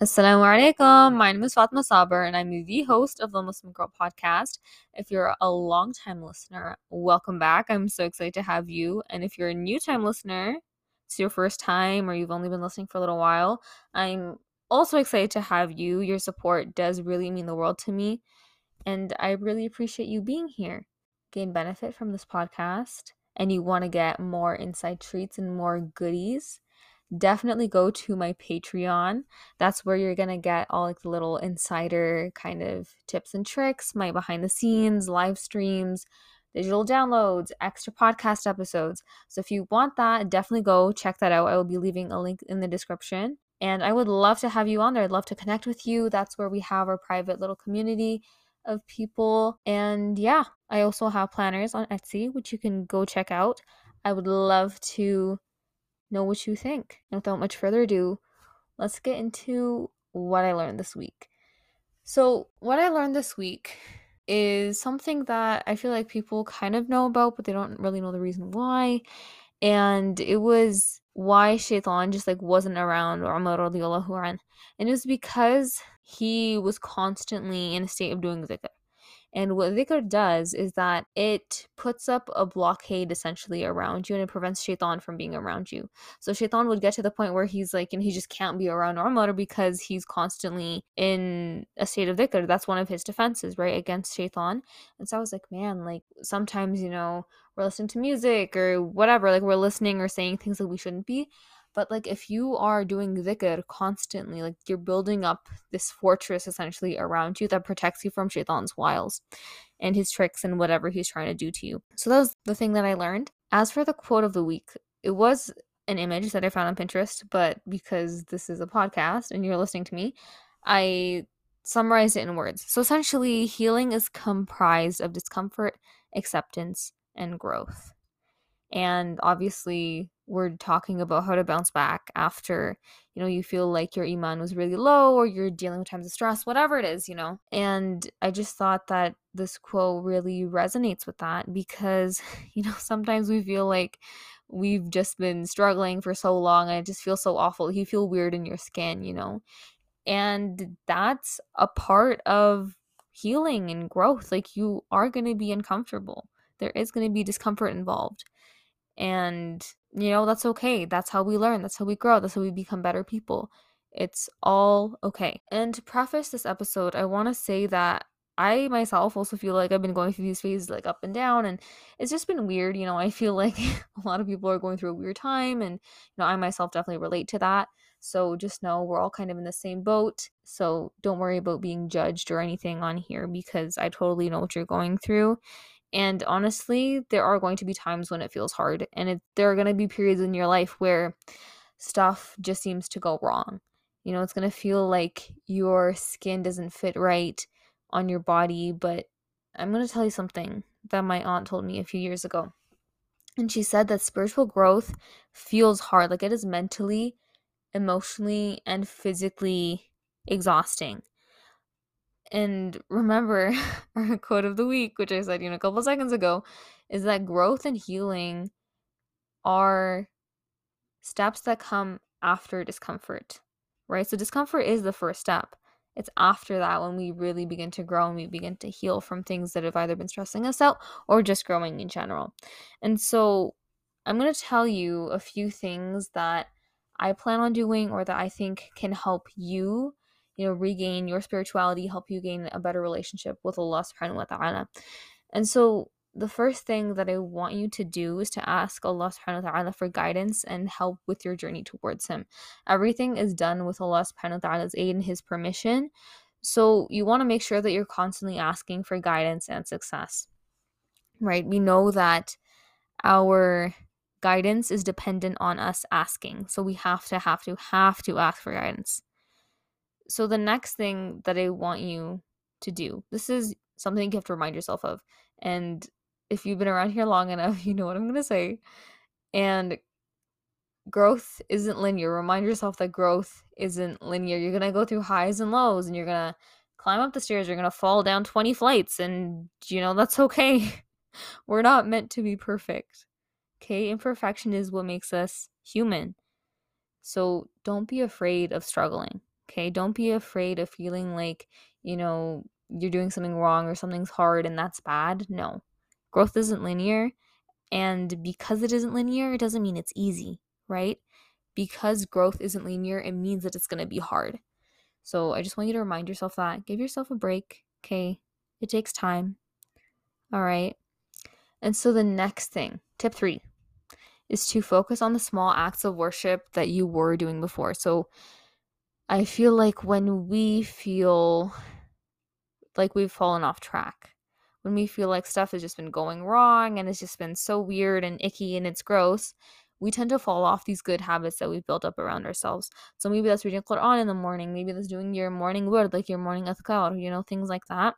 Assalamu alaikum. My name is Fatma Saber, and I'm the host of the Muslim Girl podcast. If you're a long time listener, welcome back. I'm so excited to have you. And if you're a new time listener, it's your first time or you've only been listening for a little while, I'm also excited to have you. Your support does really mean the world to me, and I really appreciate you being here. Gain benefit from this podcast, and you want to get more inside treats and more goodies definitely go to my Patreon. That's where you're going to get all like the little insider kind of tips and tricks, my behind the scenes, live streams, digital downloads, extra podcast episodes. So if you want that, definitely go check that out. I will be leaving a link in the description. And I would love to have you on there. I'd love to connect with you. That's where we have our private little community of people. And yeah, I also have planners on Etsy, which you can go check out. I would love to know what you think. And without much further ado, let's get into what I learned this week. So, what I learned this week is something that I feel like people kind of know about, but they don't really know the reason why. And it was why Shaitan just like wasn't around Umar radiallahu an. And it was because he was constantly in a state of doing zikr. And what dhikr does is that it puts up a blockade essentially around you and it prevents shaitan from being around you. So shaitan would get to the point where he's like, and he just can't be around Umar because he's constantly in a state of dhikr. That's one of his defenses, right, against shaitan. And so I was like, man, like sometimes, you know, we're listening to music or whatever, like we're listening or saying things that we shouldn't be. But like if you are doing dhikr constantly, like you're building up this fortress essentially around you that protects you from shaitan's wiles and his tricks and whatever he's trying to do to you. So that was the thing that I learned. As for the quote of the week, it was an image that I found on Pinterest, but because this is a podcast and you're listening to me, I summarized it in words. So essentially, healing is comprised of discomfort, acceptance, and growth. And obviously, we're talking about how to bounce back after you know you feel like your iman was really low or you're dealing with times of stress whatever it is you know? And i just thought that this quote really resonates with that because you know sometimes we feel like we've just been struggling for so long and it just feels so awful. You feel weird in your skin you know? And that's a part of healing and growth. Like you are going to be uncomfortable. There is going to be discomfort involved and you know, that's okay. That's how we learn. That's how we grow. That's how we become better people. It's all okay. And to preface this episode, I want to say that I myself also feel like I've been going through these phases like up and down and it's just been weird, you know. I feel like a lot of people are going through a weird time and you know, I myself definitely relate to that. So just know we're all kind of in the same boat. So don't worry about being judged or anything on here because I totally know what you're going through and honestly, there are going to be times when it feels hard, and it, there are going to be periods in your life where stuff just seems to go wrong. You know, it's going to feel like your skin doesn't fit right on your body, but I'm going to tell you something that my aunt told me a few years ago. And she said that spiritual growth feels hard, like it is mentally, emotionally, and physically exhausting. And remember, our quote of the week, which I said, you know, a couple seconds ago, is that growth and healing are steps that come after discomfort, right? So, discomfort is the first step. It's after that when we really begin to grow and we begin to heal from things that have either been stressing us out or just growing in general. And so, I'm going to tell you a few things that I plan on doing or that I think can help you you know, regain your spirituality, help you gain a better relationship with Allah subhanahu wa ta'ala. And so the first thing that I want you to do is to ask Allah subhanahu wa ta'ala for guidance and help with your journey towards Him. Everything is done with Allah subhanahu wa ta'ala's aid and His permission. So you want to make sure that you're constantly asking for guidance and success. Right? We know that our guidance is dependent on us asking. So we have to, have to, have to ask for guidance so the next thing that I want you to do, this is something you have to remind yourself of. And if you've been around here long enough, you know what I'm going to say. And growth isn't linear. Remind yourself that growth isn't linear. You're going to go through highs and lows and you're going to climb up the stairs. You're going to fall down 20 flights. And, you know, that's okay. We're not meant to be perfect. Okay? Imperfection is what makes us human. So don't be afraid of struggling. Okay, don't be afraid of feeling like, you know, you're doing something wrong or something's hard and that's bad. No. Growth isn't linear. And because it isn't linear, it doesn't mean it's easy, right? Because growth isn't linear, it means that it's going to be hard. So I just want you to remind yourself that. Give yourself a break, okay? It takes time. All right. And so the next thing, tip three, is to focus on the small acts of worship that you were doing before. So I feel like when we feel like we've fallen off track, when we feel like stuff has just been going wrong and it's just been so weird and icky and it's gross, we tend to fall off these good habits that we've built up around ourselves. So maybe that's reading Quran in the morning, maybe that's doing your morning wird, like your morning adhkar, you know, things like that.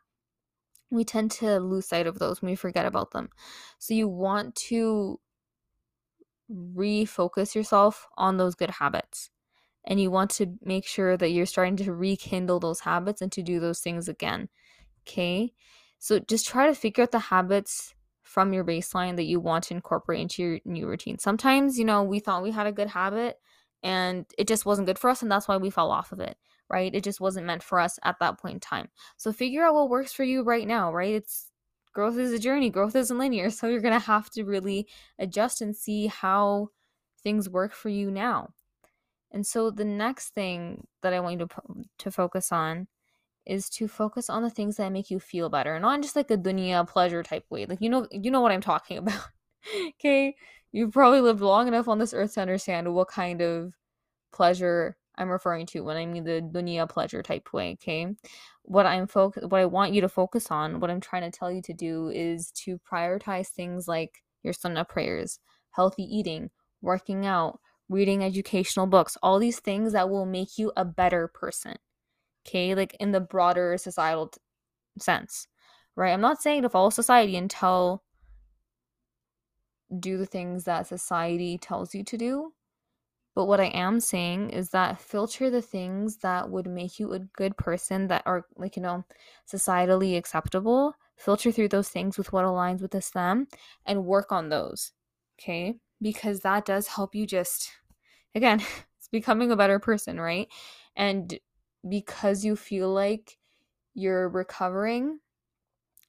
We tend to lose sight of those when we forget about them. So you want to refocus yourself on those good habits. And you want to make sure that you're starting to rekindle those habits and to do those things again. Okay? So just try to figure out the habits from your baseline that you want to incorporate into your new routine. Sometimes, you know, we thought we had a good habit and it just wasn't good for us and that's why we fell off of it, right? It just wasn't meant for us at that point in time. So figure out what works for you right now, right? It's growth is a journey, growth isn't linear. So you're going to have to really adjust and see how things work for you now. And so the next thing that I want you to to focus on is to focus on the things that make you feel better, not just like a dunya pleasure type way. Like you know you know what I'm talking about. okay? You've probably lived long enough on this earth to understand what kind of pleasure I'm referring to when I mean the dunya pleasure type way, okay? What I'm focus what I want you to focus on, what I'm trying to tell you to do is to prioritize things like your sunnah prayers, healthy eating, working out, reading educational books, all these things that will make you a better person. Okay? Like in the broader societal t- sense. Right? I'm not saying to follow society and tell do the things that society tells you to do but what I am saying is that filter the things that would make you a good person that are like, you know, societally acceptable. Filter through those things with what aligns with Islam and work on those. Okay? Because that does help you just again, it's becoming a better person, right? And because you feel like you're recovering,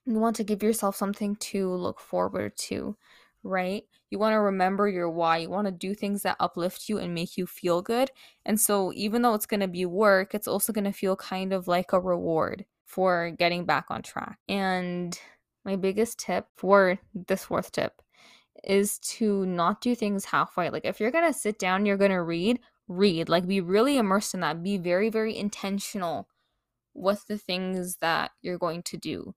you want to give yourself something to look forward to right? You want to remember your why. You want to do things that uplift you and make you feel good. And so, even though it's going to be work, it's also going to feel kind of like a reward for getting back on track. And my biggest tip for this fourth tip is to not do things halfway. Like, if you're going to sit down, you're going to read, read. Like, be really immersed in that. Be very, very intentional with the things that you're going to do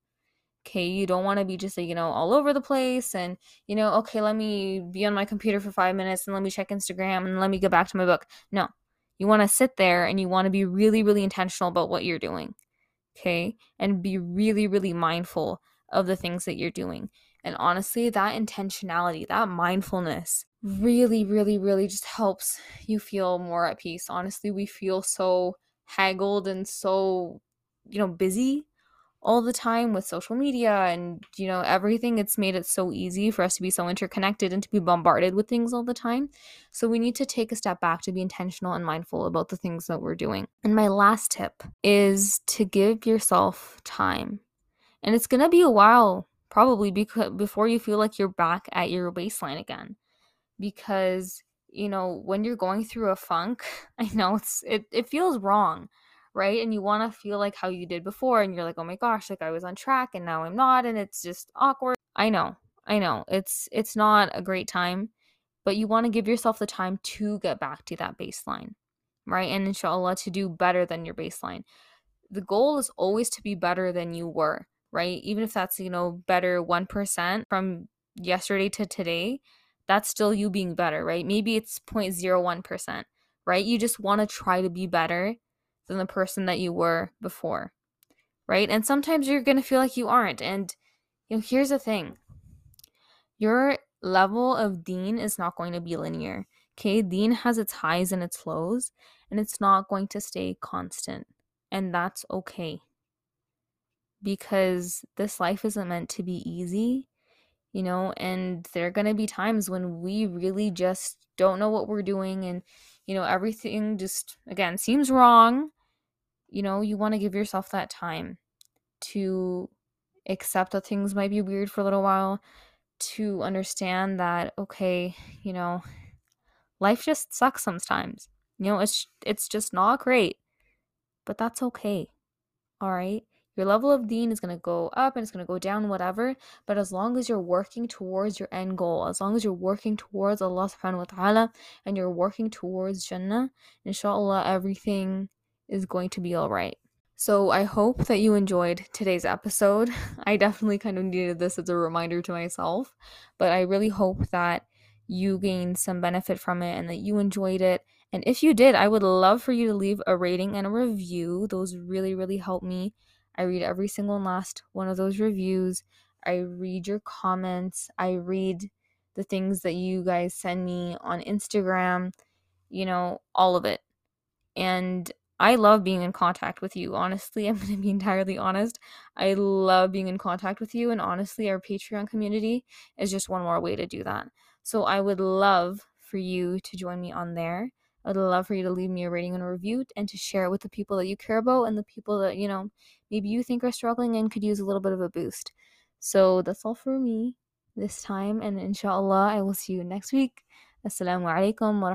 okay you don't want to be just like you know all over the place and you know okay let me be on my computer for five minutes and let me check instagram and let me get back to my book no you want to sit there and you want to be really really intentional about what you're doing okay and be really really mindful of the things that you're doing and honestly that intentionality that mindfulness really really really just helps you feel more at peace. Honestly we feel so haggled and so you know busy all the time with social media and you know everything. It's made it so easy for us to be so interconnected and to be bombarded with things all the time. So we need to take a step back to be intentional and mindful about the things that we're doing. And my last tip is to give yourself time. And it's going to be a while probably because before you feel like you're back at your baseline again because you know when you're going through a funk i know it's it, it feels wrong right? And you want to feel like how you did before, and you're like, oh my gosh, like I was on track and now I'm not, and it's just awkward. I know, I know, it's it's not a great time, but you want to give yourself the time to get back to that baseline, right? And inshallah, to do better than your baseline. The goal is always to be better than you were, right? Even if that's you know better one percent from yesterday to today, that's still you being better, right? Maybe it's 0.01%, right? You just want to try to be better than the person that you were before. Right? And sometimes you're going to feel like you aren't. And you know, here's the thing. Your level of deen is not going to be linear. Okay? Deen has its highs and its lows, and it's not going to stay constant. And that's okay. Because this life isn't meant to be easy, you know, and there are going to be times when we really just don't know what we're doing and you know everything just again seems wrong you know, you want to give yourself that time to accept that things might be weird for a little while, to understand that okay, you know, life just sucks sometimes. You know, it's it's just not great. But that's okay. All right? Your level of deen is going to go up and it's going to go down whatever, but as long as you're working towards your end goal, as long as you're working towards Allah subhanahu wa ta'ala and you're working towards Jannah, inshallah everything is going to be all right. So I hope that you enjoyed today's episode. I definitely kind of needed this as a reminder to myself, but I really hope that you gained some benefit from it and that you enjoyed it. And if you did, I would love for you to leave a rating and a review. Those really, really help me. I read every single last one of those reviews. I read your comments. I read the things that you guys send me on Instagram, you know, all of it. And I love being in contact with you. Honestly, I'm going to be entirely honest. I love being in contact with you. And honestly, our Patreon community is just one more way to do that. So I would love for you to join me on there. I would love for you to leave me a rating and a review and to share it with the people that you care about and the people that, you know, maybe you think are struggling and could use a little bit of a boost. So that's all for me this time. And inshallah, I will see you next week. Assalamu alaikum wa